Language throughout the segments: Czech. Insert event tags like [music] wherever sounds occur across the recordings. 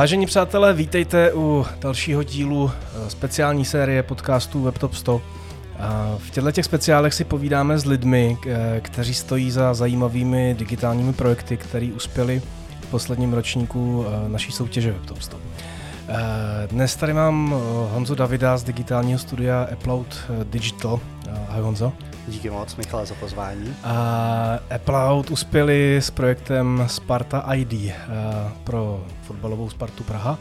Vážení přátelé, vítejte u dalšího dílu eh, speciální série podcastů WebTop 100. V těchto těch speciálech si povídáme s lidmi, eh, kteří stojí za zajímavými digitálními projekty, které uspěli v posledním ročníku eh, naší soutěže WebTop 100. Dnes tady mám Honzu Davida z digitálního studia Upload Digital. Ahoj Honzo. Díky moc, Michale, za pozvání. A Upload uspěli s projektem Sparta ID pro fotbalovou Spartu Praha.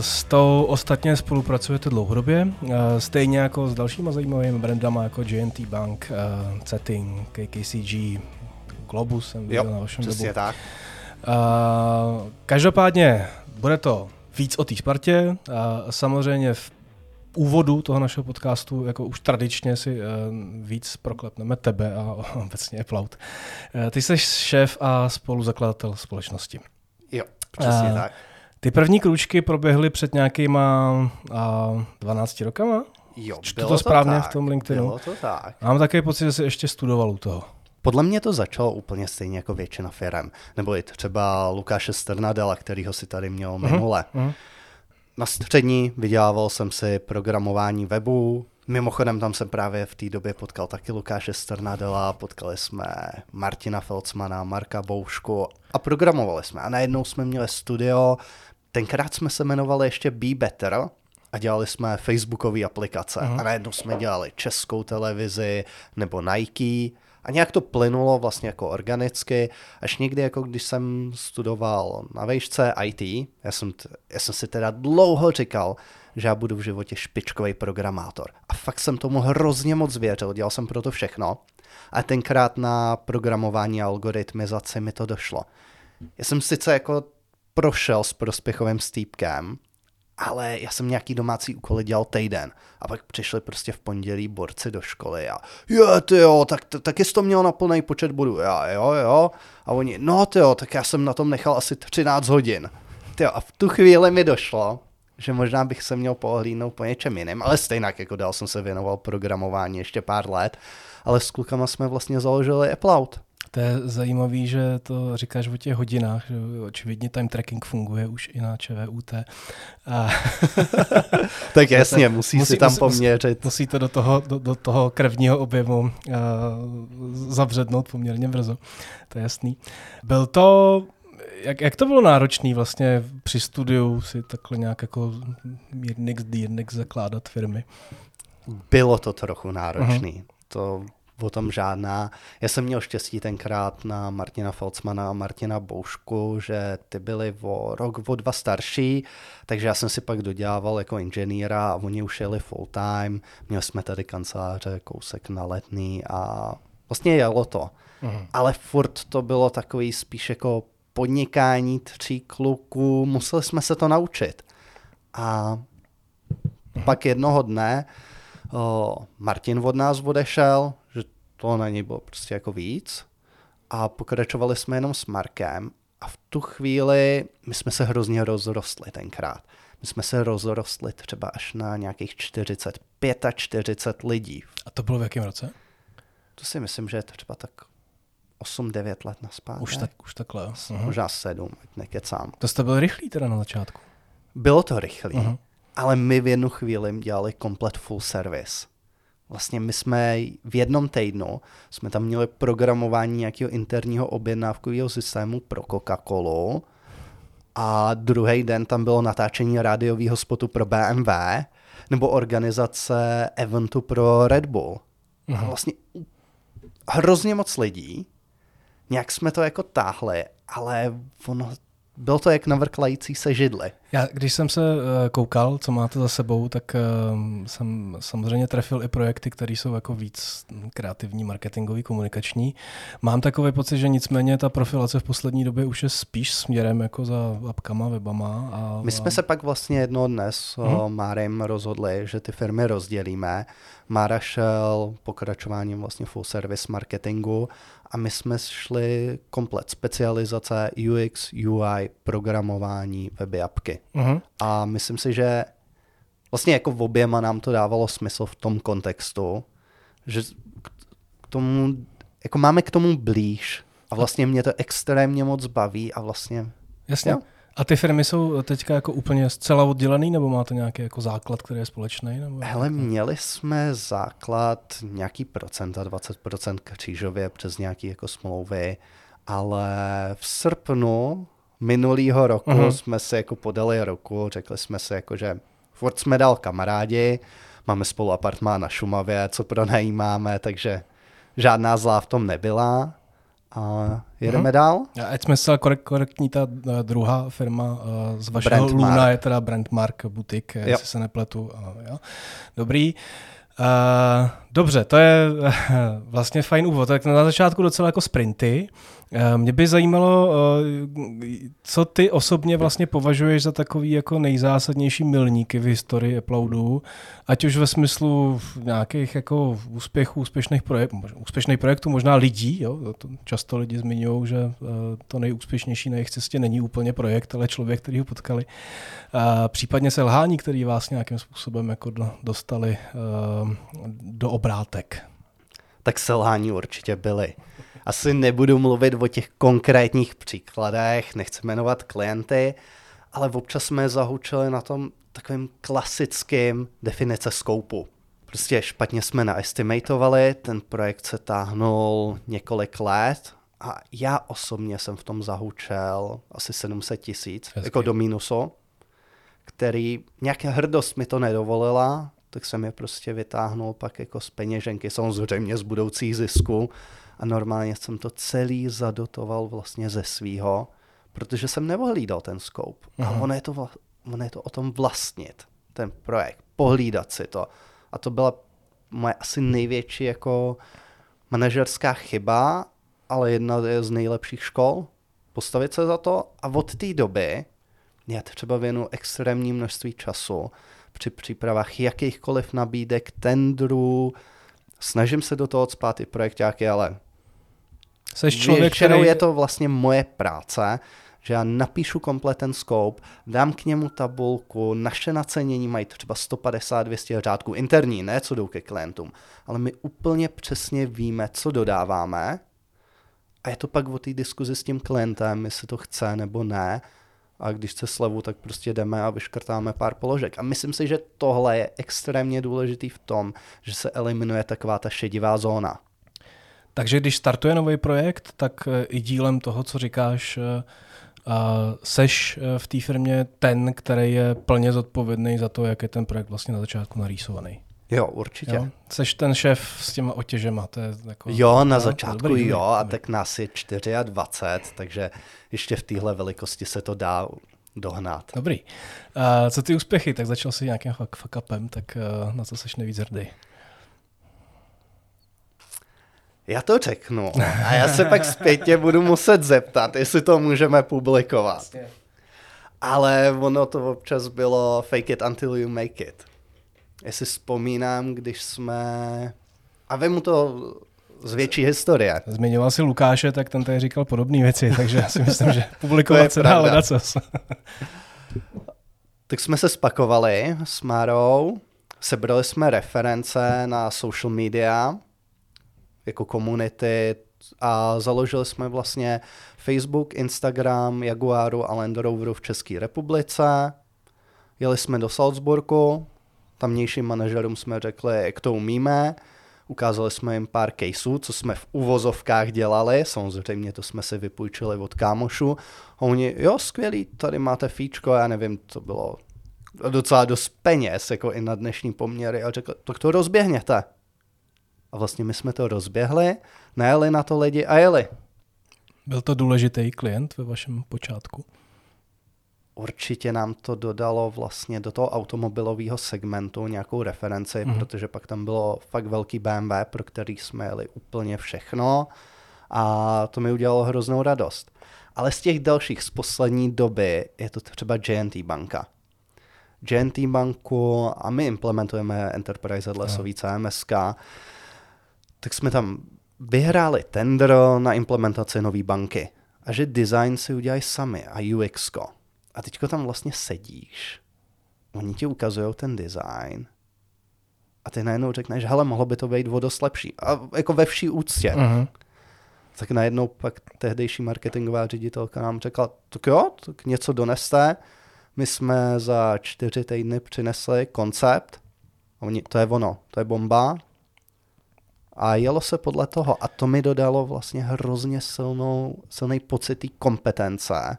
S tou ostatně spolupracujete dlouhodobě, stejně jako s dalšíma zajímavými brandama jako GNT Bank, Setting, KKCG, Globus jsem viděl jo, na vašem webu. tak. Každopádně bude to víc o té Spartě. Samozřejmě v úvodu toho našeho podcastu, jako už tradičně si víc proklepneme tebe a [laughs] obecně Applaud. Ty jsi šéf a spoluzakladatel společnosti. Jo, přesně uh, tak. Ty první kručky proběhly před nějakýma uh, 12 rokama? Jo, bylo to správně tak, v tom LinkedInu? Bylo to tak. Mám také pocit, že jsi ještě studoval u toho. Podle mě to začalo úplně stejně jako většina firm. Nebo i třeba Lukáše Sternadela, kterýho si tady měl mhm, minule. Uh-huh. Na střední vydělával jsem si programování webu, Mimochodem tam jsem právě v té době potkal taky Lukáše Sternadela, potkali jsme Martina Felcmana, Marka Boušku a programovali jsme. A najednou jsme měli studio, tenkrát jsme se jmenovali ještě Be Better, a dělali jsme facebookové aplikace. Uh-huh. A najednou jsme dělali českou televizi nebo Nike a nějak to plynulo vlastně jako organicky, až někdy jako když jsem studoval na vejšce IT, já jsem, t- já jsem si teda dlouho říkal, že já budu v životě špičkový programátor. A fakt jsem tomu hrozně moc věřil, dělal jsem pro to všechno. A tenkrát na programování a algoritmizaci mi to došlo. Já jsem sice jako prošel s prospěchovým stýpkem, ale já jsem nějaký domácí úkoly dělal týden. A pak přišli prostě v pondělí borci do školy a jo, ty jo, tak, tak jsi to měl na plný počet bodů. Já, jo, jo. A oni, no ty jo, tak já jsem na tom nechal asi 13 hodin. Ty jo, a v tu chvíli mi došlo, že možná bych se měl pohlídnout po něčem jiném, ale stejně jako dál jsem se věnoval programování ještě pár let, ale s klukama jsme vlastně založili Apploud. To je zajímavé, že to říkáš o těch hodinách, že očividně time tracking funguje už i na ČVUT. A [laughs] tak jasně, [laughs] musí, musí si tam poměřit. Musí to do toho, do, do toho krevního objemu uh, zavřednout poměrně brzo, to je jasný. Byl to jak, jak to bylo náročné vlastně při studiu si takhle nějak jako jednix jednix zakládat firmy? Bylo to trochu náročné. Uh-huh. To o tom žádná. Já jsem měl štěstí tenkrát na Martina Felcmana a Martina Boušku, že ty byli o rok, o dva starší, takže já jsem si pak dodělával jako inženýra a oni už jeli full time. Měli jsme tady kanceláře, kousek na letný a vlastně jelo to. Uh-huh. Ale furt to bylo takový spíš jako podnikání tří kluků, museli jsme se to naučit. A uh-huh. pak jednoho dne o, Martin od nás odešel, že to na něj bylo prostě jako víc a pokračovali jsme jenom s Markem a v tu chvíli my jsme se hrozně rozrostli tenkrát. My jsme se rozrostli třeba až na nějakých 40, 45 lidí. A to bylo v jakém roce? To si myslím, že je to třeba tak 8-9 let naspát. Už, tak, už takhle, jo. Uh-huh. Možná 7, nekecám. To jste byl rychlý teda na začátku? Bylo to rychlý, uh-huh. Ale my v jednu chvíli dělali komplet full service. Vlastně my jsme v jednom týdnu, jsme tam měli programování nějakého interního objednávkového systému pro Coca-Colu a druhý den tam bylo natáčení rádiového spotu pro BMW nebo organizace eventu pro Red Bull. A vlastně hrozně moc lidí, nějak jsme to jako táhli, ale ono bylo to jak navrklající se židly. Já, když jsem se eh, koukal, co máte za sebou, tak uh, jsem samozřejmě trefil i projekty, které jsou jako víc kreativní, marketingový, komunikační. Mám takový pocit, že nicméně ta profilace v poslední době už je spíš směrem jako za apkama, webama. A, My jsme se pak vlastně jedno dnes hmm. o Márem rozhodli, že ty firmy rozdělíme. Mára šel pokračováním vlastně full service marketingu a my jsme šli komplet specializace UX, UI, programování, weby, apky. Uh-huh. A myslím si, že vlastně jako v oběma nám to dávalo smysl v tom kontextu, že k tomu, jako máme k tomu blíž a vlastně mě to extrémně moc baví a vlastně... Jasně. Jo? A ty firmy jsou teďka jako úplně zcela oddělený, nebo máte nějaký jako základ, který je společný? Nebo Hele, měli jsme základ nějaký procenta, 20% křížově přes nějaké jako smlouvy, ale v srpnu minulého roku uh-huh. jsme si jako podali roku, řekli jsme si jako, že furt jsme dal kamarádi, máme spolu apartmá na Šumavě, co pronajímáme, takže žádná zlá v tom nebyla a jedeme uh-huh. dál. A ať jsme zcela korekt, korektní, ta uh, druhá firma uh, z vašeho Brand Luna Mark. je teda Brandmark Boutique, jo. jestli se nepletu. Uh, jo. Dobrý. Uh, dobře, to je uh, vlastně fajn úvod. Tak na začátku docela jako sprinty. Uh, mě by zajímalo, uh, co ty osobně vlastně považuješ za takový jako nejzásadnější milníky v historii Applaudu, ať už ve smyslu nějakých jako úspěchů, úspěšných projektů, úspěšných projektů, možná lidí, jo? To často lidi zmiňují, že uh, to nejúspěšnější na jejich cestě není úplně projekt, ale člověk, který ho potkali. Případně selhání, který vás nějakým způsobem jako dostali do obrátek. Tak selhání určitě byly. Asi nebudu mluvit o těch konkrétních příkladech, nechci jmenovat klienty, ale občas jsme zahučili na tom takovým klasickým definice skoupu. Prostě špatně jsme naestimatovali, ten projekt se táhnul několik let a já osobně jsem v tom zahučel asi 700 tisíc, jako do mínusu, který nějaká hrdost mi to nedovolila, tak jsem je prostě vytáhnul pak jako z peněženky, samozřejmě z budoucích zisků a normálně jsem to celý zadotoval vlastně ze svýho, protože jsem neohlídal ten scope. A ono je, to vla, ono je to o tom vlastnit, ten projekt, pohlídat si to. A to byla moje asi největší jako manažerská chyba, ale jedna z nejlepších škol, postavit se za to a od té doby já třeba věnu extrémní množství času při přípravách jakýchkoliv nabídek, tendrů. Snažím se do toho cpát i projektáky, ale Seš člověk, který... je to vlastně moje práce, že já napíšu komplet ten scope, dám k němu tabulku, naše nacenění mají třeba 150-200 řádků interní, ne co jdou ke klientům, ale my úplně přesně víme, co dodáváme a je to pak o té diskuzi s tím klientem, jestli to chce nebo ne a když chce slevu, tak prostě jdeme a vyškrtáme pár položek. A myslím si, že tohle je extrémně důležitý v tom, že se eliminuje taková ta šedivá zóna. Takže když startuje nový projekt, tak eh, i dílem toho, co říkáš, eh, seš eh, v té firmě ten, který je plně zodpovědný za to, jak je ten projekt vlastně na začátku narýsovaný. Jo, určitě. Jo? Seš ten šéf s těma otěžema. To je jako, jo, na no, začátku dobrý, jo, a tak nás je 24, takže ještě v téhle velikosti se to dá dohnat. Dobrý. A co ty úspěchy? Tak začal si nějakým fuck upem, tak na co seš nejvíc hrdý? Já to řeknu a já se pak zpětně budu muset zeptat, jestli to můžeme publikovat. Ale ono to občas bylo fake it until you make it. Jestli vzpomínám, když jsme... A vemu to z větší historie. Zmiňoval si Lukáše, tak ten tady říkal podobné věci, takže já si myslím, že [laughs] publikovat se dá hledat [laughs] tak jsme se spakovali s Marou, sebrali jsme reference na social media, jako komunity a založili jsme vlastně Facebook, Instagram, Jaguaru a Land Roveru v České republice. Jeli jsme do Salzburgu, tamnějším manažerům jsme řekli, jak to umíme. Ukázali jsme jim pár caseů, co jsme v uvozovkách dělali, samozřejmě to jsme si vypůjčili od kámošu. A oni, jo, skvělý, tady máte fíčko, já nevím, to bylo docela dost peněz, jako i na dnešní poměry. A řekl, tak to rozběhněte. A vlastně my jsme to rozběhli, najeli na to lidi a jeli. Byl to důležitý klient ve vašem počátku? Určitě nám to dodalo vlastně do toho automobilového segmentu nějakou referenci, mm. protože pak tam bylo fakt velký BMW, pro který jsme jeli úplně všechno a to mi udělalo hroznou radost. Ale z těch dalších z poslední doby je to třeba JNT banka. JNT banku a my implementujeme Enterprise Adlesový CMSK, tak jsme tam vyhráli tender na implementaci nové banky. A že design si udělají sami a UX. -ko. A teďko tam vlastně sedíš, oni ti ukazují ten design a ty najednou řekneš, hele, mohlo by to být o dost lepší. A jako ve vší úctě. Uh-huh. Tak najednou pak tehdejší marketingová ředitelka nám řekla, tak jo, tak něco doneste. My jsme za čtyři týdny přinesli koncept, Oni, to je ono, to je bomba. A jelo se podle toho a to mi dodalo vlastně hrozně silnou, silný pocit kompetence,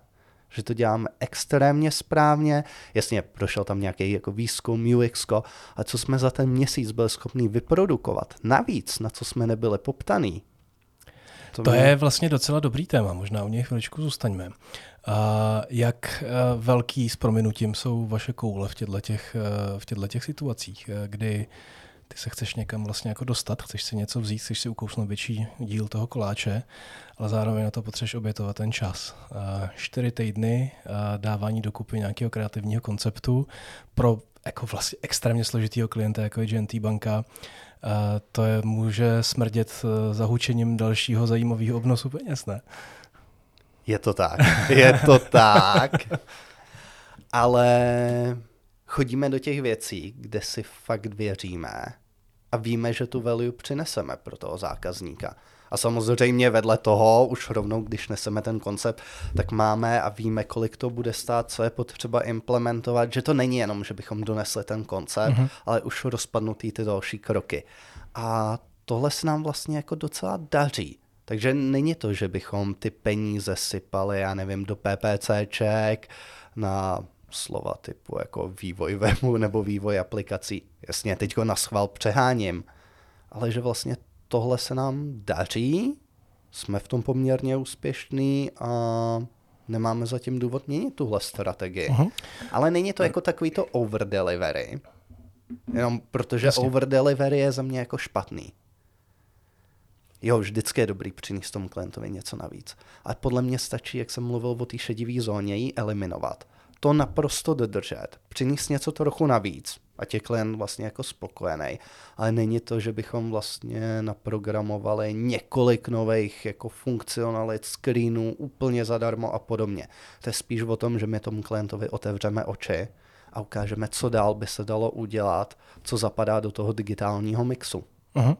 že to děláme extrémně správně. Jasně, prošel tam nějaký jako výzkum, UX, a co jsme za ten měsíc byli schopni vyprodukovat. Navíc, na co jsme nebyli poptaný. To, to mě... je vlastně docela dobrý téma, možná u něj chviličku zůstaňme. A jak eh, velký s prominutím jsou vaše koule v těchto, těch, eh, v těchto těch situacích, eh, kdy ty se chceš někam vlastně jako dostat, chceš si něco vzít, chceš si ukousnout větší díl toho koláče, ale zároveň na to potřebuješ obětovat ten čas. Čtyři týdny dávání dokupy nějakého kreativního konceptu pro jako vlastně extrémně složitýho klienta, jako je GNT banka, to je, může smrdět zahučením dalšího zajímavého obnosu peněz, ne? Je to tak, je to tak. Ale chodíme do těch věcí, kde si fakt věříme a víme, že tu value přineseme pro toho zákazníka. A samozřejmě vedle toho, už rovnou, když neseme ten koncept, tak máme a víme, kolik to bude stát, co je potřeba implementovat, že to není jenom, že bychom donesli ten koncept, mm-hmm. ale už rozpadnutý ty další kroky. A tohle se nám vlastně jako docela daří. Takže není to, že bychom ty peníze sypali, já nevím, do PPCček na slova typu jako vývoj webu nebo vývoj aplikací. Jasně, teďko na schvál přeháním, ale že vlastně tohle se nám daří, jsme v tom poměrně úspěšní a nemáme zatím důvod měnit tuhle strategii. Uh-huh. Ale není to jako takový to over delivery, jenom protože Jasně. over delivery je za mě jako špatný jo, vždycky je dobrý přinést tomu klientovi něco navíc. Ale podle mě stačí, jak jsem mluvil o té šedivé zóně, ji eliminovat. To naprosto dodržet, přinést něco trochu navíc, a je klient vlastně jako spokojený. Ale není to, že bychom vlastně naprogramovali několik nových jako funkcionalit, screenů úplně zadarmo a podobně. To je spíš o tom, že my tomu klientovi otevřeme oči a ukážeme, co dál by se dalo udělat, co zapadá do toho digitálního mixu. Uh-huh.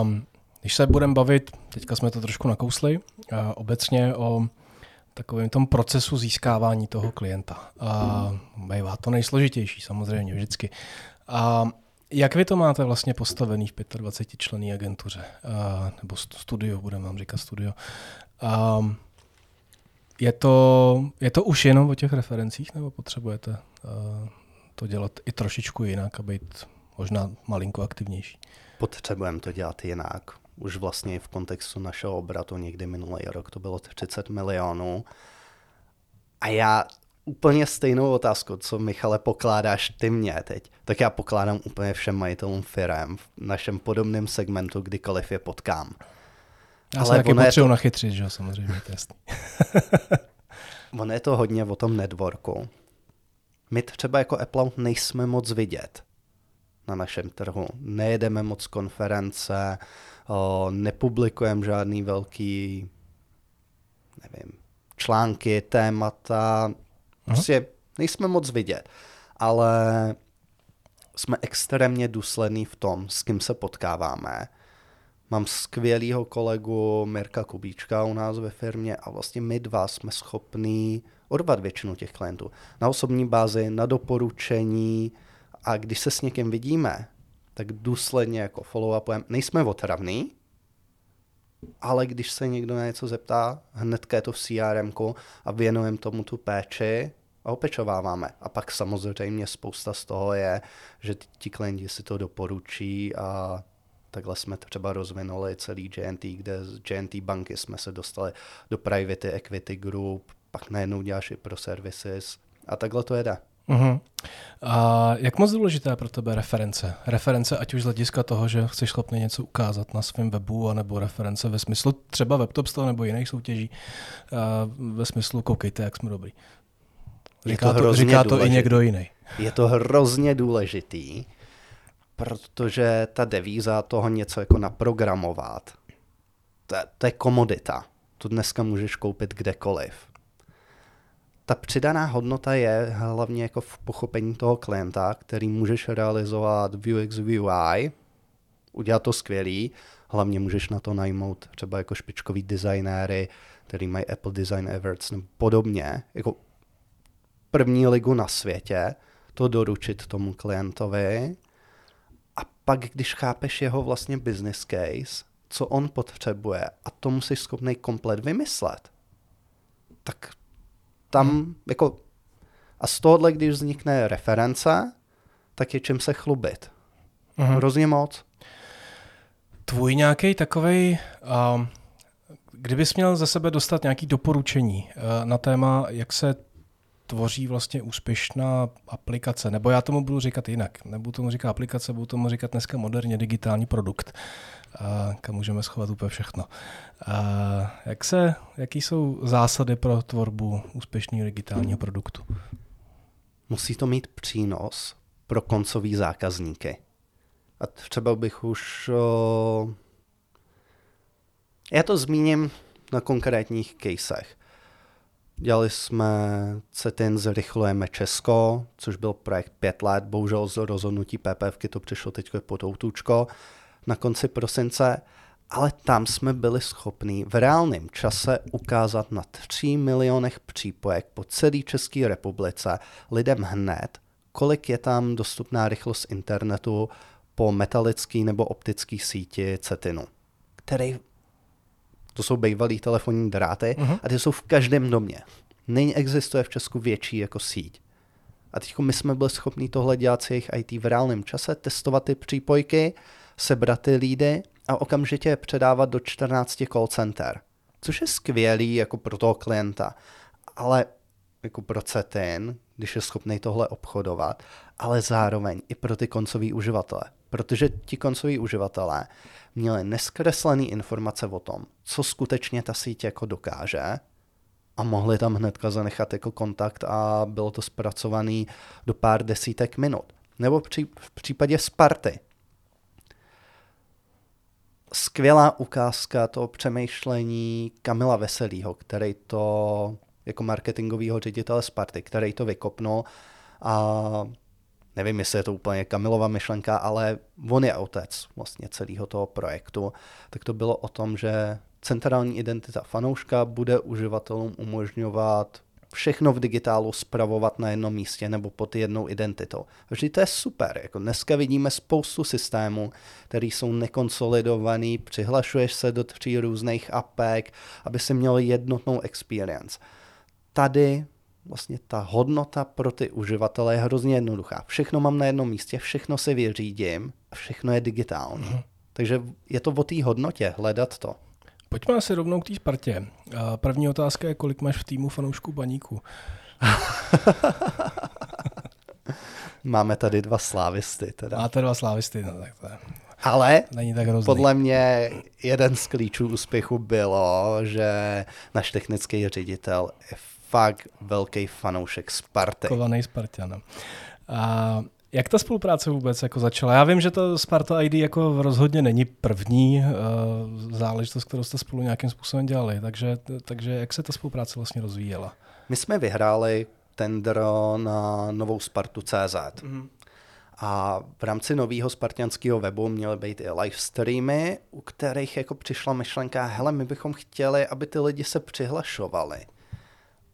Um, když se budeme bavit, teďka jsme to trošku nakousli, obecně o takovém tom procesu získávání toho klienta. A bývá to nejsložitější samozřejmě vždycky. A jak vy to máte vlastně postavený v 25 členné agentuře? A, nebo studio, budeme vám říkat studio. A, je to, je to už jenom o těch referencích, nebo potřebujete to dělat i trošičku jinak a být možná malinko aktivnější? Potřebujeme to dělat jinak už vlastně v kontextu našeho obratu někdy minulý rok to bylo 30 milionů. A já úplně stejnou otázku, co Michale pokládáš ty mě teď, tak já pokládám úplně všem majitelům firm v našem podobném segmentu, kdykoliv je potkám. Já Ale se taky potřebuji to... nachytřit, že samozřejmě, to jasný. [laughs] ono je to hodně o tom networku. My třeba jako Apple nejsme moc vidět na našem trhu. Nejedeme moc konference, nepublikujeme žádný velký, nevím, články, témata, prostě nejsme moc vidět, ale jsme extrémně důslední v tom, s kým se potkáváme. Mám skvělého kolegu Mirka Kubíčka u nás ve firmě a vlastně my dva jsme schopní odvat většinu těch klientů. Na osobní bázi, na doporučení a když se s někým vidíme, tak důsledně jako follow-upujeme. Nejsme otravný, ale když se někdo na něco zeptá, hnedka je to v CRM a věnujeme tomu tu péči a opečováváme. A pak samozřejmě spousta z toho je, že ti klienti si to doporučí a takhle jsme třeba rozvinuli celý GNT, kde z GNT banky jsme se dostali do Private Equity Group, pak najednou děláš i pro services a takhle to jede. Uh-huh. A jak moc důležité je pro tebe reference? Reference ať už z hlediska toho, že chceš schopný něco ukázat na svém webu, anebo reference ve smyslu třeba WebTopsto nebo jiných soutěží, ve smyslu koukejte, jak jsme dobrý. Říká to, to, říká to i někdo jiný. Je to hrozně důležitý, protože ta devíza toho něco jako naprogramovat, to, to je komodita. Tu dneska můžeš koupit kdekoliv ta přidaná hodnota je hlavně jako v pochopení toho klienta, který můžeš realizovat v UX, UI, udělat to skvělý, Hlavně můžeš na to najmout třeba jako špičkový designéry, který mají Apple Design Awards nebo podobně, jako první ligu na světě, to doručit tomu klientovi. A pak, když chápeš jeho vlastně business case, co on potřebuje a to musíš schopný komplet vymyslet, tak tam hmm. jako a z tohohle, když vznikne reference, tak je čím se chlubit. Hmm. Hrozně moc. Tvůj nějaký takový, uh, kdybys měl za sebe dostat nějaký doporučení uh, na téma, jak se tvoří vlastně úspěšná aplikace, nebo já tomu budu říkat jinak. Nebudu tomu říkat aplikace, budu tomu říkat dneska moderně digitální produkt, kam můžeme schovat úplně všechno. Jak se, jaký jsou zásady pro tvorbu úspěšného digitálního produktu? Musí to mít přínos pro koncový zákazníky. A třeba bych už... O... Já to zmíním na konkrétních casech. Dělali jsme CETIN Zrychlujeme Česko, což byl projekt pět let, bohužel z rozhodnutí PPFky to přišlo teď pod outučko na konci prosince, ale tam jsme byli schopni v reálném čase ukázat na 3 milionech přípojek po celé České republice lidem hned, kolik je tam dostupná rychlost internetu po metalický nebo optický síti CETINu, který to jsou bývalý telefonní dráty uh-huh. a ty jsou v každém domě. Není existuje v Česku větší jako síť. A teď my jsme byli schopni tohle dělat s jejich IT v reálném čase, testovat ty přípojky, sebrat ty lídy a okamžitě je předávat do 14 call center. Což je skvělý jako pro toho klienta, ale jako pro CETIN, když je schopný tohle obchodovat, ale zároveň i pro ty koncový uživatele. Protože ti koncoví uživatelé měli neskreslené informace o tom, co skutečně ta síť jako dokáže a mohli tam hnedka zanechat jako kontakt a bylo to zpracované do pár desítek minut. Nebo v případě Sparty. Skvělá ukázka toho přemýšlení Kamila Veselýho, který to jako marketingového ředitele Sparty, který to vykopnul a nevím, jestli je to úplně Kamilova myšlenka, ale on je otec vlastně celého toho projektu, tak to bylo o tom, že centrální identita fanouška bude uživatelům umožňovat všechno v digitálu spravovat na jednom místě nebo pod jednou identitou. Vždy to je super. Jako dneska vidíme spoustu systémů, které jsou nekonsolidovaný, přihlašuješ se do tří různých apek, aby si měl jednotnou experience. Tady vlastně ta hodnota pro ty uživatele je hrozně jednoduchá. Všechno mám na jednom místě, všechno si vyřídím a všechno je digitální. Mm. Takže je to o té hodnotě, hledat to. Pojďme asi rovnou k té Spartě. První otázka je, kolik máš v týmu fanoušků baníku? [laughs] Máme tady dva slávisty. Teda. Máte dva slávisty, no tak to je. Ale Není tak podle mě jeden z klíčů úspěchu bylo, že náš technický ředitel je fakt velký fanoušek Sparty. Kovaný Spartan. A jak ta spolupráce vůbec jako začala? Já vím, že to Sparta ID jako rozhodně není první uh, záležitost, kterou jste spolu nějakým způsobem dělali, takže, takže jak se ta spolupráce vlastně rozvíjela? My jsme vyhráli tender na novou Spartu CZ. Mm-hmm. A v rámci nového spartianského webu měly být i live streamy, u kterých jako přišla myšlenka, hele, my bychom chtěli, aby ty lidi se přihlašovali.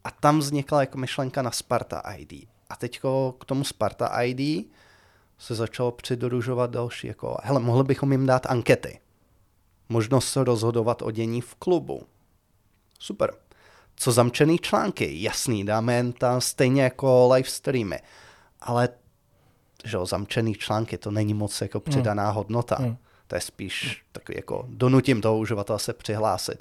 A tam vznikla jako myšlenka na Sparta ID. A teď k tomu Sparta ID se začalo přidružovat další, jako, hele, mohli bychom jim dát ankety. Možnost se rozhodovat o dění v klubu. Super. Co zamčený články? Jasný, dáme jen tam stejně jako live streamy. Ale že o zamčený články, to není moc jako přidaná mm. hodnota. Mm. To je spíš takový jako donutím toho uživatele se přihlásit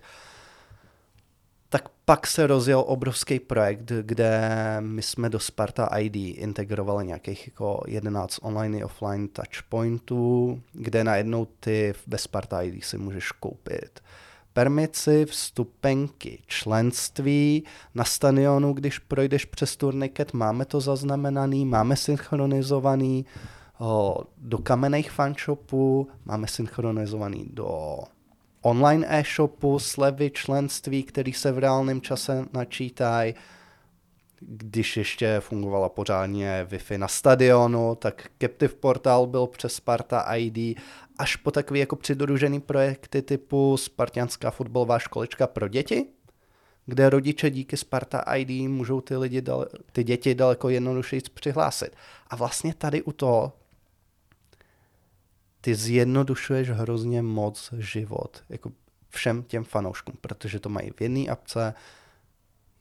tak pak se rozjel obrovský projekt, kde my jsme do Sparta ID integrovali nějakých jako 11 online i offline touchpointů, kde najednou ty ve Sparta ID si můžeš koupit permici, vstupenky, členství na stadionu, když projdeš přes turniket, máme to zaznamenaný, máme synchronizovaný do kamenných fanshopů, máme synchronizovaný do online e-shopu, slevy, členství, který se v reálném čase načítají. Když ještě fungovala pořádně Wi-Fi na stadionu, tak Captive Portal byl přes Sparta ID až po takové jako přidružený projekty typu Spartianská fotbalová školička pro děti, kde rodiče díky Sparta ID můžou ty, lidi dal, ty děti daleko jednodušeji přihlásit. A vlastně tady u toho ty zjednodušuješ hrozně moc život jako všem těm fanouškům, protože to mají v jedné apce,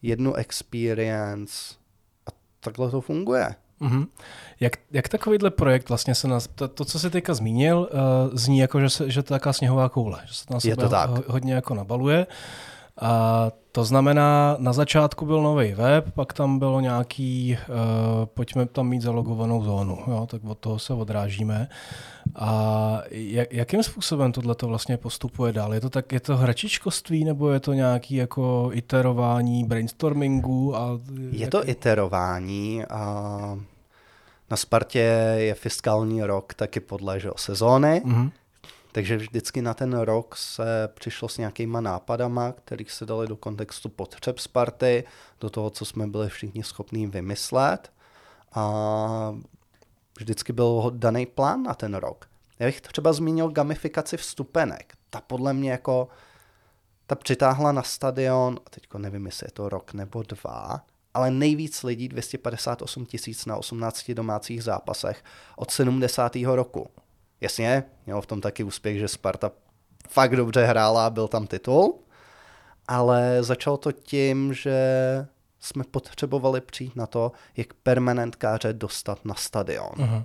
jednu experience a takhle to funguje. Mm-hmm. Jak, jak takovýhle projekt vlastně se nás, to, to co jsi teďka zmínil, uh, zní jako, že, se, že to je taková sněhová koule, že se to na sebe ho, hodně jako nabaluje. A to znamená, na začátku byl nový web, pak tam bylo nějaký, uh, pojďme tam mít zalogovanou zónu, jo, tak od toho se odrážíme. A jak, jakým způsobem tohle to vlastně postupuje dál? Je to tak, je to hračičkoství, nebo je to nějaký jako iterování brainstormingu? A je jak... to iterování a na Spartě je fiskální rok taky podle že, sezóny. Mm-hmm. Takže vždycky na ten rok se přišlo s nějakýma nápadama, kterých se dali do kontextu potřeb Sparty, do toho, co jsme byli všichni schopní vymyslet. A vždycky byl daný plán na ten rok. Já bych třeba zmínil gamifikaci vstupenek. Ta podle mě jako, ta přitáhla na stadion, teďko nevím, jestli je to rok nebo dva, ale nejvíc lidí, 258 tisíc na 18 domácích zápasech od 70. roku. Jasně, mělo v tom taky úspěch, že Sparta fakt dobře hrála a byl tam titul, ale začalo to tím, že jsme potřebovali přijít na to, jak permanentkáře dostat na stadion. Uh-huh.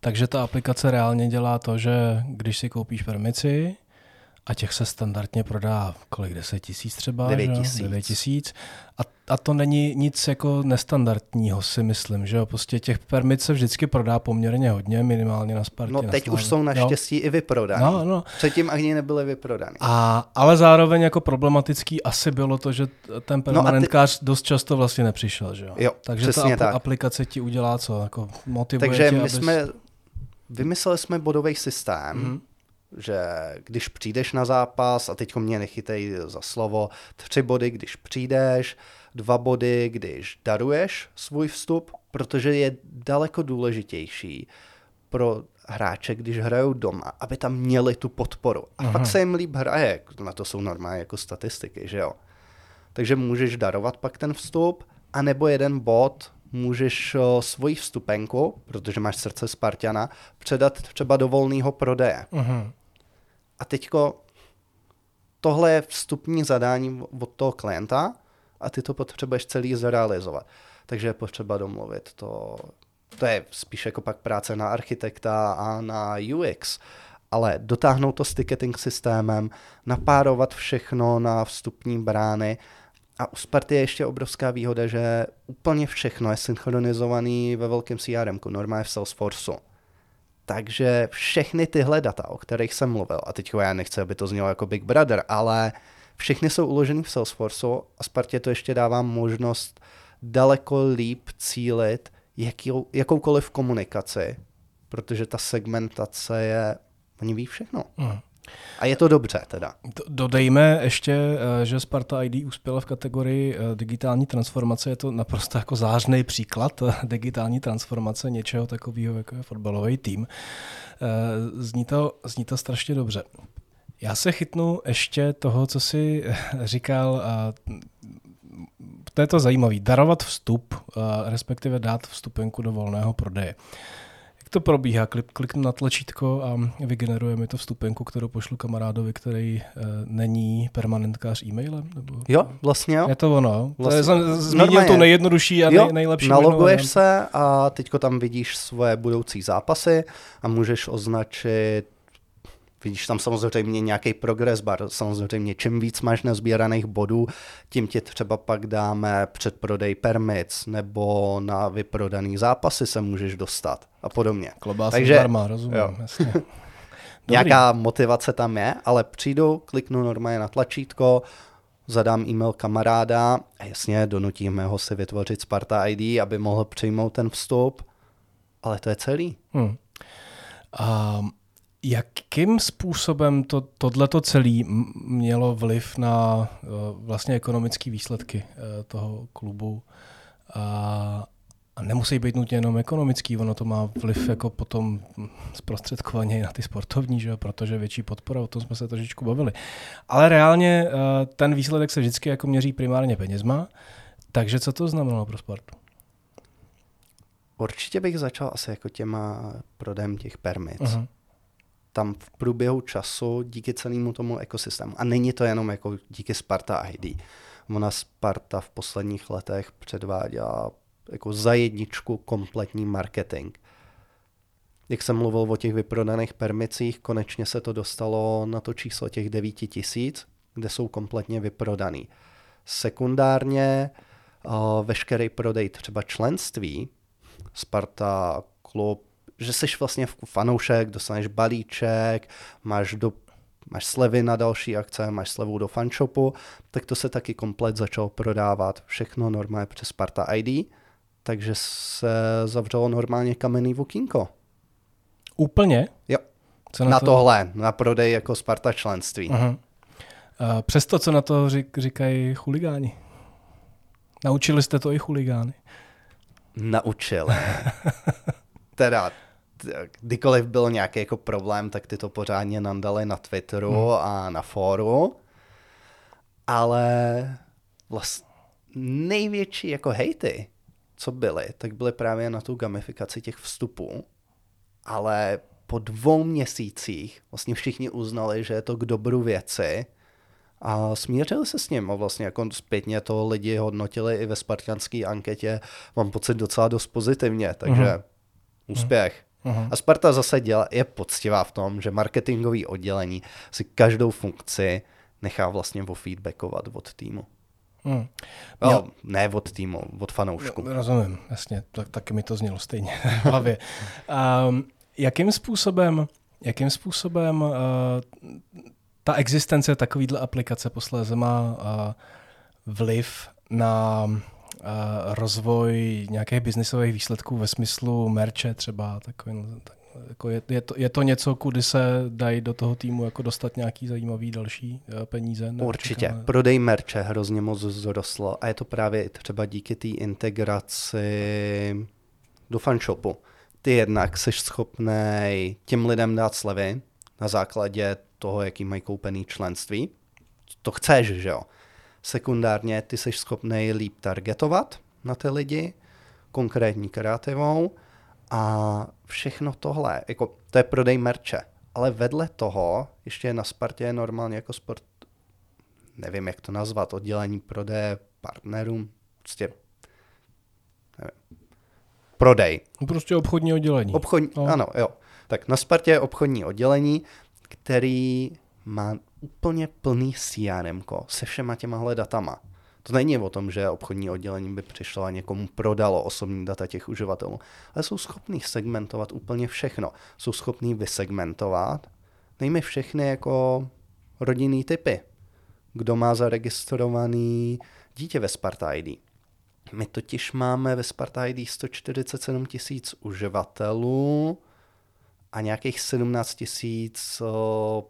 Takže ta aplikace reálně dělá to, že když si koupíš permici, a těch se standardně prodá kolik, 10 tisíc třeba? 9 tisíc. 9 tisíc. A, a to není nic jako nestandardního, si myslím, že jo? Prostě těch permit se vždycky prodá poměrně hodně, minimálně na Spartě. No teď na už jsou naštěstí i vyprodané. No, no. Předtím ani nebyly vyprodány. A, ale zároveň jako problematický asi bylo to, že ten permanentkář no ty... dost často vlastně nepřišel, že jo? jo Takže ta tak. aplikace ti udělá co? Jako motivuje Takže tě, my abys... jsme, vymysleli jsme bodový systém, mm-hmm že když přijdeš na zápas, a teď mě nechytej za slovo, tři body, když přijdeš, dva body, když daruješ svůj vstup, protože je daleko důležitější pro hráče, když hrajou doma, aby tam měli tu podporu. A Aha. fakt se jim líp hraje, na to jsou normálně jako statistiky, že jo. Takže můžeš darovat pak ten vstup, anebo jeden bod můžeš svoji vstupenku, protože máš srdce Spartiana, předat třeba do volného prodeje. Uh-huh. A teďko tohle je vstupní zadání od toho klienta a ty to potřebuješ celý zrealizovat. Takže je potřeba domluvit to. To je spíš jako pak práce na architekta a na UX, ale dotáhnout to s ticketing systémem, napárovat všechno na vstupní brány a u Sparty je ještě obrovská výhoda, že úplně všechno je synchronizovaný ve velkém CRM, normálně v Salesforceu. Takže všechny tyhle data, o kterých jsem mluvil, a teď já nechci, aby to znělo jako Big Brother, ale všechny jsou uloženy v Salesforceu a Spartě to ještě dává možnost daleko líp cílit jakou, jakoukoliv komunikaci, protože ta segmentace je, oni ví všechno. Mm. A je to dobře teda. Dodejme ještě, eh, že Sparta ID uspěla v kategorii eh, digitální transformace. Je to naprosto jako zářný příklad eh, digitální transformace něčeho takového, jako je fotbalový tým. Zní to, zní to strašně dobře. Já se chytnu ještě toho, co jsi říkal, to je to zajímavé, darovat vstup, respektive dát vstupenku do volného prodeje. Jak to probíhá? Klik, kliknu na tlačítko a vygeneruje mi to vstupenku, kterou pošlu kamarádovi, který e, není permanentkář e-mailem? Nebo... Jo, vlastně jo. Je to ono. Vlastně. To je, zmínil to nejjednodušší a jo, nej, nejlepší. Naloguješ se a teďko tam vidíš svoje budoucí zápasy a můžeš označit Vidíš tam samozřejmě nějaký progress bar, samozřejmě čím víc máš nezbíraných bodů, tím ti třeba pak dáme předprodej permits nebo na vyprodaný zápasy se můžeš dostat a podobně. Klobásy Takže, zdarma, rozumím, jo. jasně. [laughs] Nějaká motivace tam je, ale přijdu, kliknu normálně na tlačítko, zadám e-mail kamaráda a jasně donutíme ho si vytvořit Sparta ID, aby mohl přijmout ten vstup, ale to je celý. Hmm. Um, Jakým způsobem to, tohleto celé mělo vliv na uh, vlastně ekonomické výsledky uh, toho klubu? A a nemusí být nutně jenom ekonomický, ono to má vliv jako potom zprostředkovaně na ty sportovní, že protože větší podpora, o tom jsme se trošičku bavili. Ale reálně eh, ten výsledek se vždycky jako měří primárně penězma, takže co to znamenalo pro sport? Určitě bych začal asi jako těma prodejem těch permit. Uh-huh. Tam v průběhu času díky celému tomu ekosystému. A není to jenom jako díky Sparta ID. Ona Sparta v posledních letech předváděla jako za jedničku kompletní marketing. Jak jsem mluvil o těch vyprodaných permicích, konečně se to dostalo na to číslo těch 9 tisíc, kde jsou kompletně vyprodaný. Sekundárně uh, veškerý prodej třeba členství, Sparta, klub, že jsi vlastně fanoušek, dostaneš balíček, máš do máš slevy na další akce, máš slevu do fanshopu, tak to se taky komplet začalo prodávat. Všechno normálně přes Sparta ID takže se zavřelo normálně kamenný vokínko. Úplně? Jo. Co na, na to? tohle, na prodej jako Sparta členství. Uh-huh. A přesto, co na to řík, říkají chuligáni? Naučili jste to i chuligány? Naučili. teda, kdykoliv byl nějaký jako problém, tak ty to pořádně nandali na Twitteru hmm. a na fóru. Ale vlastně největší jako hejty co byly, tak byly právě na tu gamifikaci těch vstupů, ale po dvou měsících vlastně všichni uznali, že je to k dobru věci a smířili se s ním a vlastně jako zpětně to lidi hodnotili i ve spartianské anketě, mám pocit docela dost pozitivně, takže uh-huh. úspěch. Uh-huh. A Sparta zase dělá, je poctivá v tom, že marketingový oddělení si každou funkci nechá vlastně feedbackovat od týmu. Hmm. No, ne od týmu, od fanoušku. No, rozumím, jasně, tak, taky mi to znělo stejně [laughs] v hlavě. Um, jakým způsobem, jakým způsobem uh, ta existence takovýhle aplikace posléze má uh, vliv na rozvoj nějakých biznisových výsledků ve smyslu merče třeba, takový, tak, jako je, je, to, je to něco, kudy se dají do toho týmu jako dostat nějaký zajímavý další eh, peníze? Určitě. Čekáme. Prodej merče hrozně moc zrostlo a je to právě třeba díky té integraci do fanshopu. Ty jednak jsi schopný těm lidem dát slevy na základě toho, jaký mají koupený členství. To chceš, že jo? Sekundárně ty jsi schopný líp targetovat na ty lidi, konkrétní kreativou a všechno tohle, jako to je prodej merče. Ale vedle toho, ještě na Spartě je normálně jako sport, nevím, jak to nazvat, oddělení prodeje partnerům, prostě nevím, prodej. Prostě obchodní oddělení. Obchodní, no. Ano, jo. Tak na Spartě je obchodní oddělení, který má úplně plný CRM se všema těma datama. To není o tom, že obchodní oddělení by přišlo a někomu prodalo osobní data těch uživatelů, ale jsou schopní segmentovat úplně všechno. Jsou schopní vysegmentovat, nejme všechny jako rodinný typy. Kdo má zaregistrovaný dítě ve Sparta ID. My totiž máme ve Sparta ID 147 tisíc uživatelů a nějakých 17 tisíc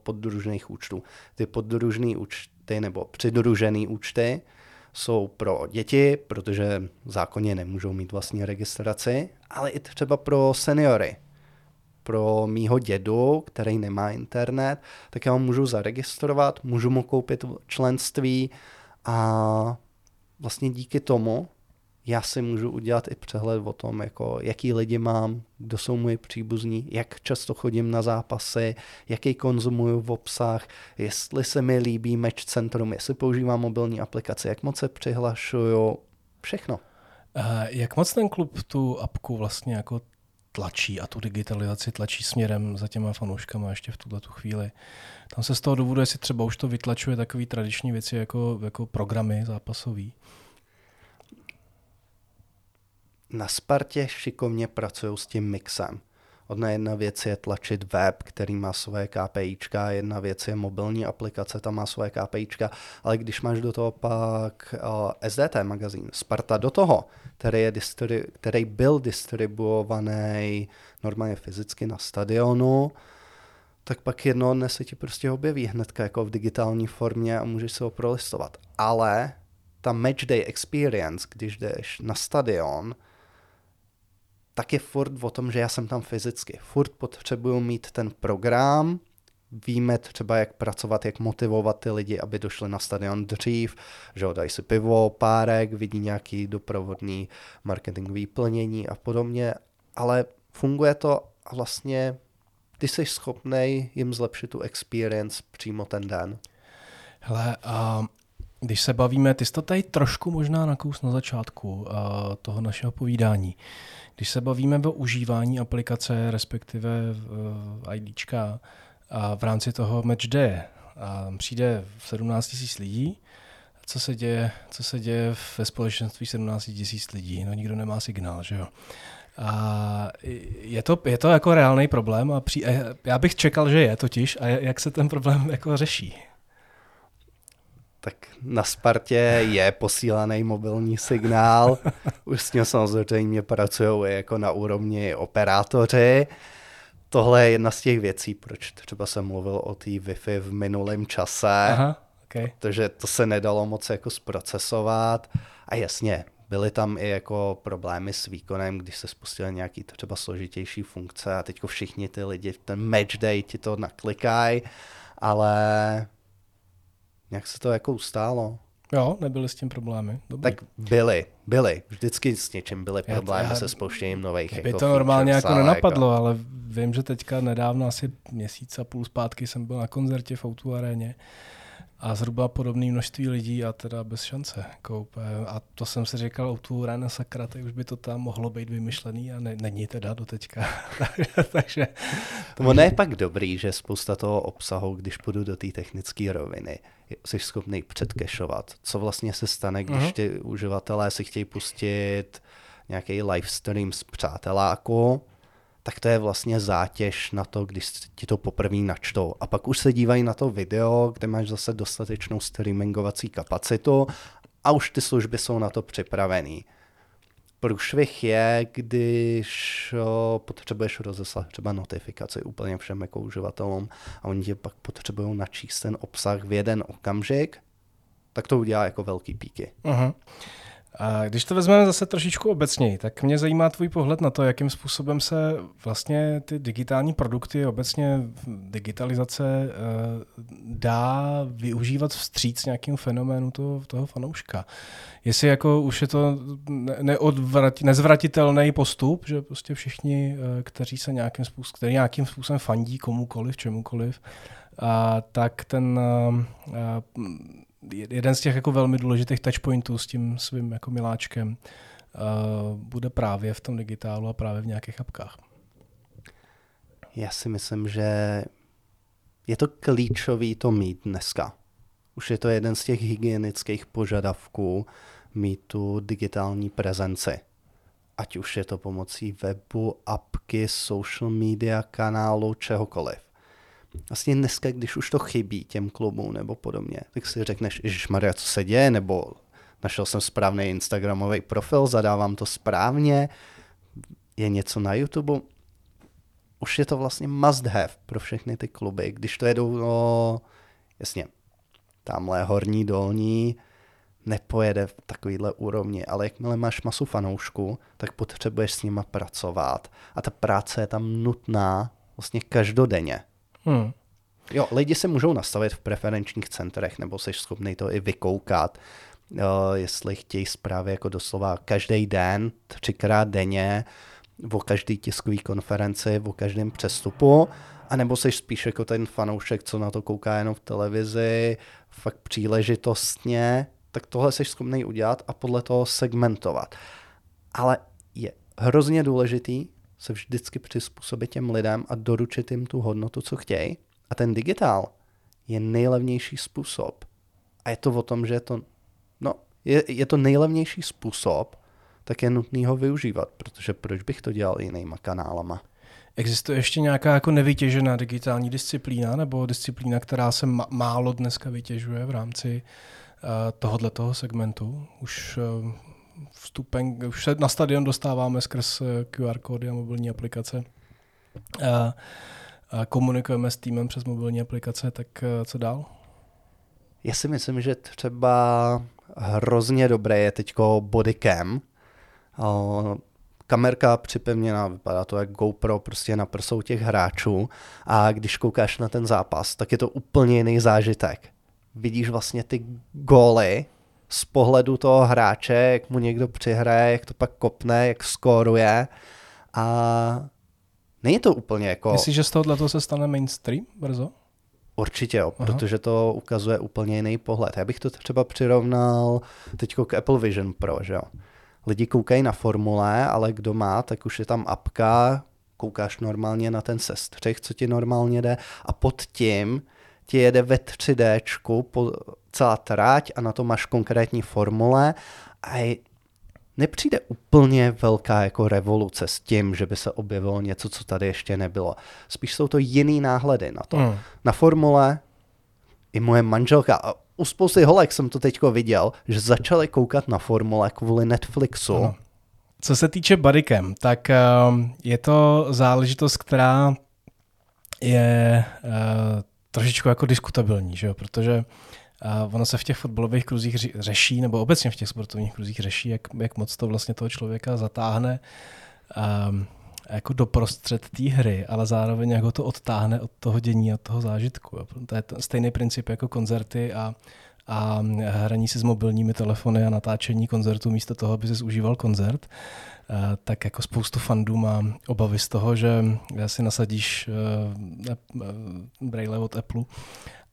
poddružných účtů. Ty poddružné účty nebo přidružené účty jsou pro děti, protože zákonně nemůžou mít vlastní registraci, ale i třeba pro seniory. Pro mýho dědu, který nemá internet, tak já ho můžu zaregistrovat, můžu mu koupit členství a vlastně díky tomu já si můžu udělat i přehled o tom, jako, jaký lidi mám, kdo jsou moji příbuzní, jak často chodím na zápasy, jaký konzumuju v obsah, jestli se mi líbí Match Centrum, jestli používám mobilní aplikaci, jak moc se přihlašuju, všechno. Jak moc ten klub tu apku vlastně jako tlačí a tu digitalizaci tlačí směrem za těma fanouškama ještě v tuhle tu chvíli. Tam se z toho důvodu, jestli třeba už to vytlačuje takové tradiční věci jako, jako programy zápasový na Spartě šikovně pracují s tím mixem. Odna jedna věc je tlačit web, který má své KPIčka, jedna věc je mobilní aplikace, ta má své KPIčka, ale když máš do toho pak uh, SDT magazín, Sparta do toho, který, je distri- který byl distribuovaný normálně fyzicky na stadionu, tak pak jedno dne se ti prostě objeví hnedka jako v digitální formě a můžeš se ho prolistovat. Ale ta matchday experience, když jdeš na stadion, tak je furt o tom, že já jsem tam fyzicky. Furt potřebuju mít ten program, víme třeba, jak pracovat, jak motivovat ty lidi, aby došli na stadion dřív, že dají si pivo, párek, vidí nějaký doprovodný marketingový plnění a podobně, ale funguje to a vlastně ty jsi schopný jim zlepšit tu experience přímo ten den. Hele, a když se bavíme, ty jsi to tady trošku možná nakous na začátku uh, toho našeho povídání. Když se bavíme o užívání aplikace, respektive uh, IDčka, a v rámci toho match day a přijde 17 000 lidí, co se děje, co se děje ve společenství 17 000 lidí? No nikdo nemá signál, že jo? A je to, je to jako reálný problém a při, já bych čekal, že je totiž. A jak se ten problém jako řeší? Tak na Spartě je posílaný mobilní signál. [laughs] Už s tím samozřejmě pracují jako na úrovni operátoři. Tohle je jedna z těch věcí, proč třeba jsem mluvil o té Wi-Fi v minulém čase. Aha, okay. Protože to se nedalo moc jako zprocesovat. A jasně, Byly tam i jako problémy s výkonem, když se spustily nějaký třeba složitější funkce a teď všichni ty lidi v ten match day ti to naklikají, ale nějak se to jako ustálo. Jo, nebyly s tím problémy. Dobrý. Tak byly, byly. Vždycky s něčím byly problémy já, se spouštěním nových. By jako to normálně jako nenapadlo, jako... ale vím, že teďka nedávno, asi měsíc a půl zpátky jsem byl na koncertě v Outu aréně a zhruba podobné množství lidí a teda bez šance. Jako a to jsem si říkal, o tu rána sakra, tak už by to tam mohlo být vymyšlený a ne, není teda do teďka. [laughs] takže, ono je pak dobrý, že spousta toho obsahu, když půjdu do té technické roviny, jsi schopný předkešovat. Co vlastně se stane, když uh-huh. ty uživatelé si chtějí pustit nějaký live stream z přáteláku, tak to je vlastně zátěž na to, když ti to poprvé načtou. A pak už se dívají na to video, kde máš zase dostatečnou streamingovací kapacitu a už ty služby jsou na to připravený. Průšvih je, když potřebuješ rozeslat třeba notifikaci úplně všem jako uživatelům a oni ti pak potřebují načíst ten obsah v jeden okamžik, tak to udělá jako velký píky. Uh-huh. A když to vezmeme zase trošičku obecněji, tak mě zajímá tvůj pohled na to, jakým způsobem se vlastně ty digitální produkty, obecně digitalizace eh, dá využívat vstříc nějakým fenoménu toho, toho fanouška. Jestli jako už je to nezvratitelný postup, že prostě všichni, eh, kteří se nějakým způsobem, který nějakým způsobem fandí komukoliv, čemukoliv, a tak ten eh, jeden z těch jako velmi důležitých touchpointů s tím svým jako miláčkem uh, bude právě v tom digitálu a právě v nějakých apkách. Já si myslím, že je to klíčový to mít dneska. Už je to jeden z těch hygienických požadavků mít tu digitální prezenci. Ať už je to pomocí webu, apky, social media, kanálu, čehokoliv vlastně dneska, když už to chybí těm klubům nebo podobně, tak si řekneš, Maria, co se děje, nebo našel jsem správný Instagramový profil, zadávám to správně, je něco na YouTube. Už je to vlastně must have pro všechny ty kluby. Když to jedou, no, jasně, tamhle horní, dolní, nepojede v takovýhle úrovni, ale jakmile máš masu fanoušků, tak potřebuješ s nima pracovat. A ta práce je tam nutná vlastně každodenně. Hmm. Jo, lidi se můžou nastavit v preferenčních centrech, nebo jsi schopný to i vykoukat, uh, jestli chtějí zprávy jako doslova každý den, třikrát denně, o každý tiskový konferenci, o každém přestupu, anebo jsi spíš jako ten fanoušek, co na to kouká jenom v televizi, fakt příležitostně, tak tohle jsi schopný udělat a podle toho segmentovat. Ale je hrozně důležitý se vždycky přizpůsobit těm lidem a doručit jim tu hodnotu, co chtějí. A ten digitál je nejlevnější způsob. A je to o tom, že je to, no, je, je to nejlevnější způsob, tak je nutný ho využívat, protože proč bych to dělal jinýma kanálama? Existuje ještě nějaká jako nevytěžená digitální disciplína nebo disciplína, která se málo dneska vytěžuje v rámci uh, tohohle toho segmentu? Už uh, vstupen, už se na stadion dostáváme skrz eh, QR kódy a mobilní aplikace. A, a komunikujeme s týmem přes mobilní aplikace, tak eh, co dál? Já si myslím, že třeba hrozně dobré je teďko bodycam, kamerka připevněná, vypadá to jak GoPro prostě na prsou těch hráčů a když koukáš na ten zápas, tak je to úplně jiný zážitek. Vidíš vlastně ty góly z pohledu toho hráče, jak mu někdo přihraje, jak to pak kopne, jak skóruje a není to úplně jako... Myslíš, že z tohohle se stane mainstream brzo? Určitě jo, Aha. protože to ukazuje úplně jiný pohled. Já bych to třeba přirovnal teď k Apple Vision Pro, že jo. Lidi koukají na formule, ale kdo má, tak už je tam apka, koukáš normálně na ten sestřih, co ti normálně jde a pod tím ti jede ve 3D po celá tráť a na to máš konkrétní formule a je, nepřijde úplně velká jako revoluce s tím, že by se objevilo něco, co tady ještě nebylo. Spíš jsou to jiný náhledy na to. Mm. Na formule i moje manželka, a u spousty holek jsem to teďko viděl, že začaly koukat na formule kvůli Netflixu. Mm. Co se týče bodycam, tak uh, je to záležitost, která je uh, trošičku jako diskutabilní, že jo? protože a ono se v těch fotbalových kruzích řeší, nebo obecně v těch sportovních kruzích řeší, jak, jak moc to vlastně toho člověka zatáhne um, jako doprostřed té hry, ale zároveň jak ho to odtáhne od toho dění a od toho zážitku. To je ten stejný princip jako koncerty a, a hraní si s mobilními telefony a natáčení koncertu místo toho, aby si užíval koncert, tak jako spoustu fandů má obavy z toho, že si nasadíš braille od Apple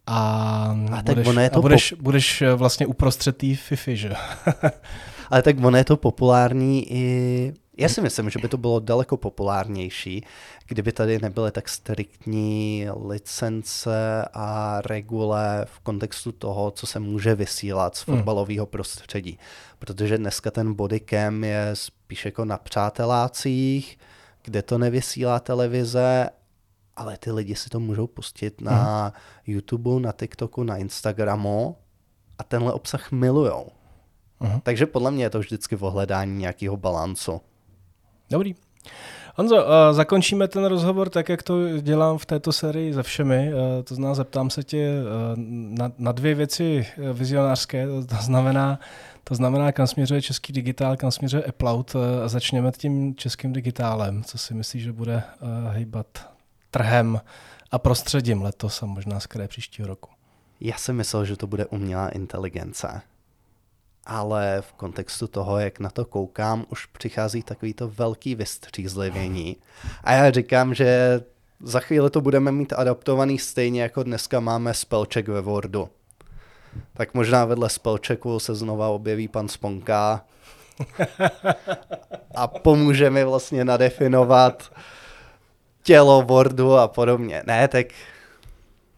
a, a budeš, ono je to a budeš, pop... budeš vlastně uprostřed té FIFA, že? [laughs] Ale tak ono je to populární i já si myslím, že by to bylo daleko populárnější, kdyby tady nebyly tak striktní licence a regule v kontextu toho, co se může vysílat z hmm. fotbalového prostředí. Protože dneska ten bodycam je spíš jako na přátelácích, kde to nevysílá televize, ale ty lidi si to můžou pustit na hmm. YouTube, na TikToku, na Instagramu a tenhle obsah milujou. Uh-huh. Takže podle mě je to vždycky v ohledání nějakého balancu. Dobrý. Honzo, uh, zakončíme ten rozhovor tak, jak to dělám v této sérii se všemi. Uh, to znamená, zeptám se tě uh, na, na dvě věci vizionářské. To, to znamená, to znamená, kam směřuje český digitál, kam směřuje Apploud. A začněme tím českým digitálem. Co si myslíš, že bude hýbat trhem a prostředím letos a možná z příštího roku? Já si myslel, že to bude umělá inteligence ale v kontextu toho, jak na to koukám, už přichází takový to velký vystřízlivění. A já říkám, že za chvíli to budeme mít adaptovaný stejně jako dneska máme spellcheck ve Wordu. Tak možná vedle spellchecku se znova objeví pan Sponka [laughs] a pomůže mi vlastně nadefinovat tělo Wordu a podobně. Ne, tak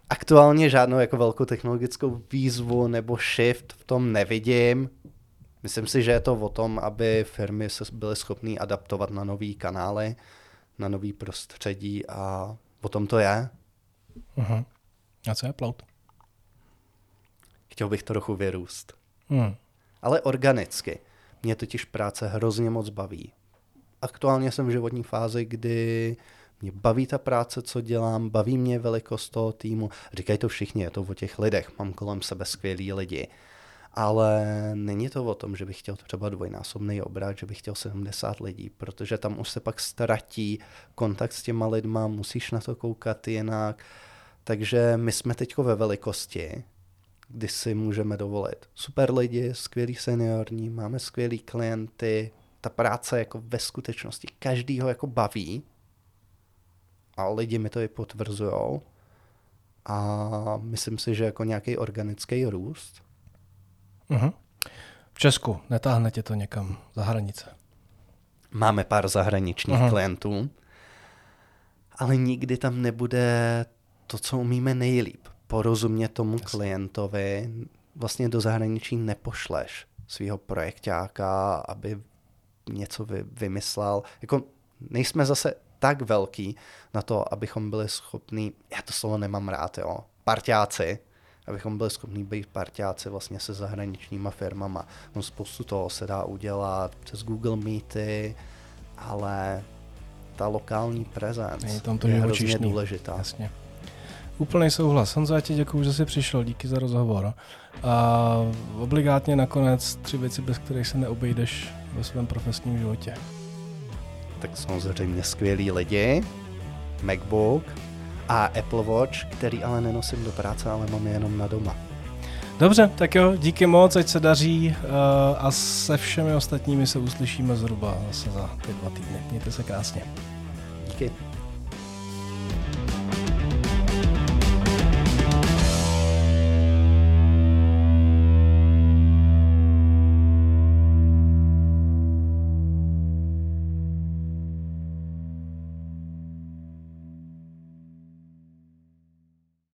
aktuálně žádnou jako velkou technologickou výzvu nebo shift v tom nevidím. Myslím si, že je to o tom, aby firmy se byly schopné adaptovat na nové kanály, na nový prostředí a o tom to je. Uh-huh. A co je Plout? Chtěl bych trochu vyrůst. Hmm. Ale organicky. Mě totiž práce hrozně moc baví. Aktuálně jsem v životní fázi, kdy mě baví ta práce, co dělám, baví mě velikost toho týmu. Říkají to všichni, je to o těch lidech. Mám kolem sebe skvělí lidi. Ale není to o tom, že bych chtěl třeba dvojnásobný obrat, že bych chtěl 70 lidí, protože tam už se pak ztratí kontakt s těma lidma, musíš na to koukat jinak. Takže my jsme teď ve velikosti, kdy si můžeme dovolit super lidi, skvělí seniorní, máme skvělí klienty, ta práce jako ve skutečnosti každýho jako baví a lidi mi to i potvrzují. A myslím si, že jako nějaký organický růst. Uh-huh. V Česku netáhne tě to někam za hranice? Máme pár zahraničních uh-huh. klientů, ale nikdy tam nebude to, co umíme nejlíp. Porozumět tomu Jasně. klientovi. Vlastně do zahraničí nepošleš svého projektáka, aby něco vy, vymyslel. Jako nejsme zase tak velký na to, abychom byli schopní, já to slovo nemám rád, jo, partiáci, abychom byli schopni být partiáci vlastně se zahraničníma firmama. No spoustu toho se dá udělat přes Google Meety, ale ta lokální prezence je, tam to je hrozně důležitá. Jasně. Úplný souhlas. Honzo, já ti děkuji, že jsi přišel, díky za rozhovor. A obligátně nakonec tři věci, bez kterých se neobejdeš ve svém profesním životě. Tak samozřejmě skvělí lidi, MacBook a Apple Watch, který ale nenosím do práce, ale mám je jenom na doma. Dobře, tak jo, díky moc, ať se daří uh, a se všemi ostatními se uslyšíme zhruba zase za ty dva týdny. Mějte se krásně. Díky.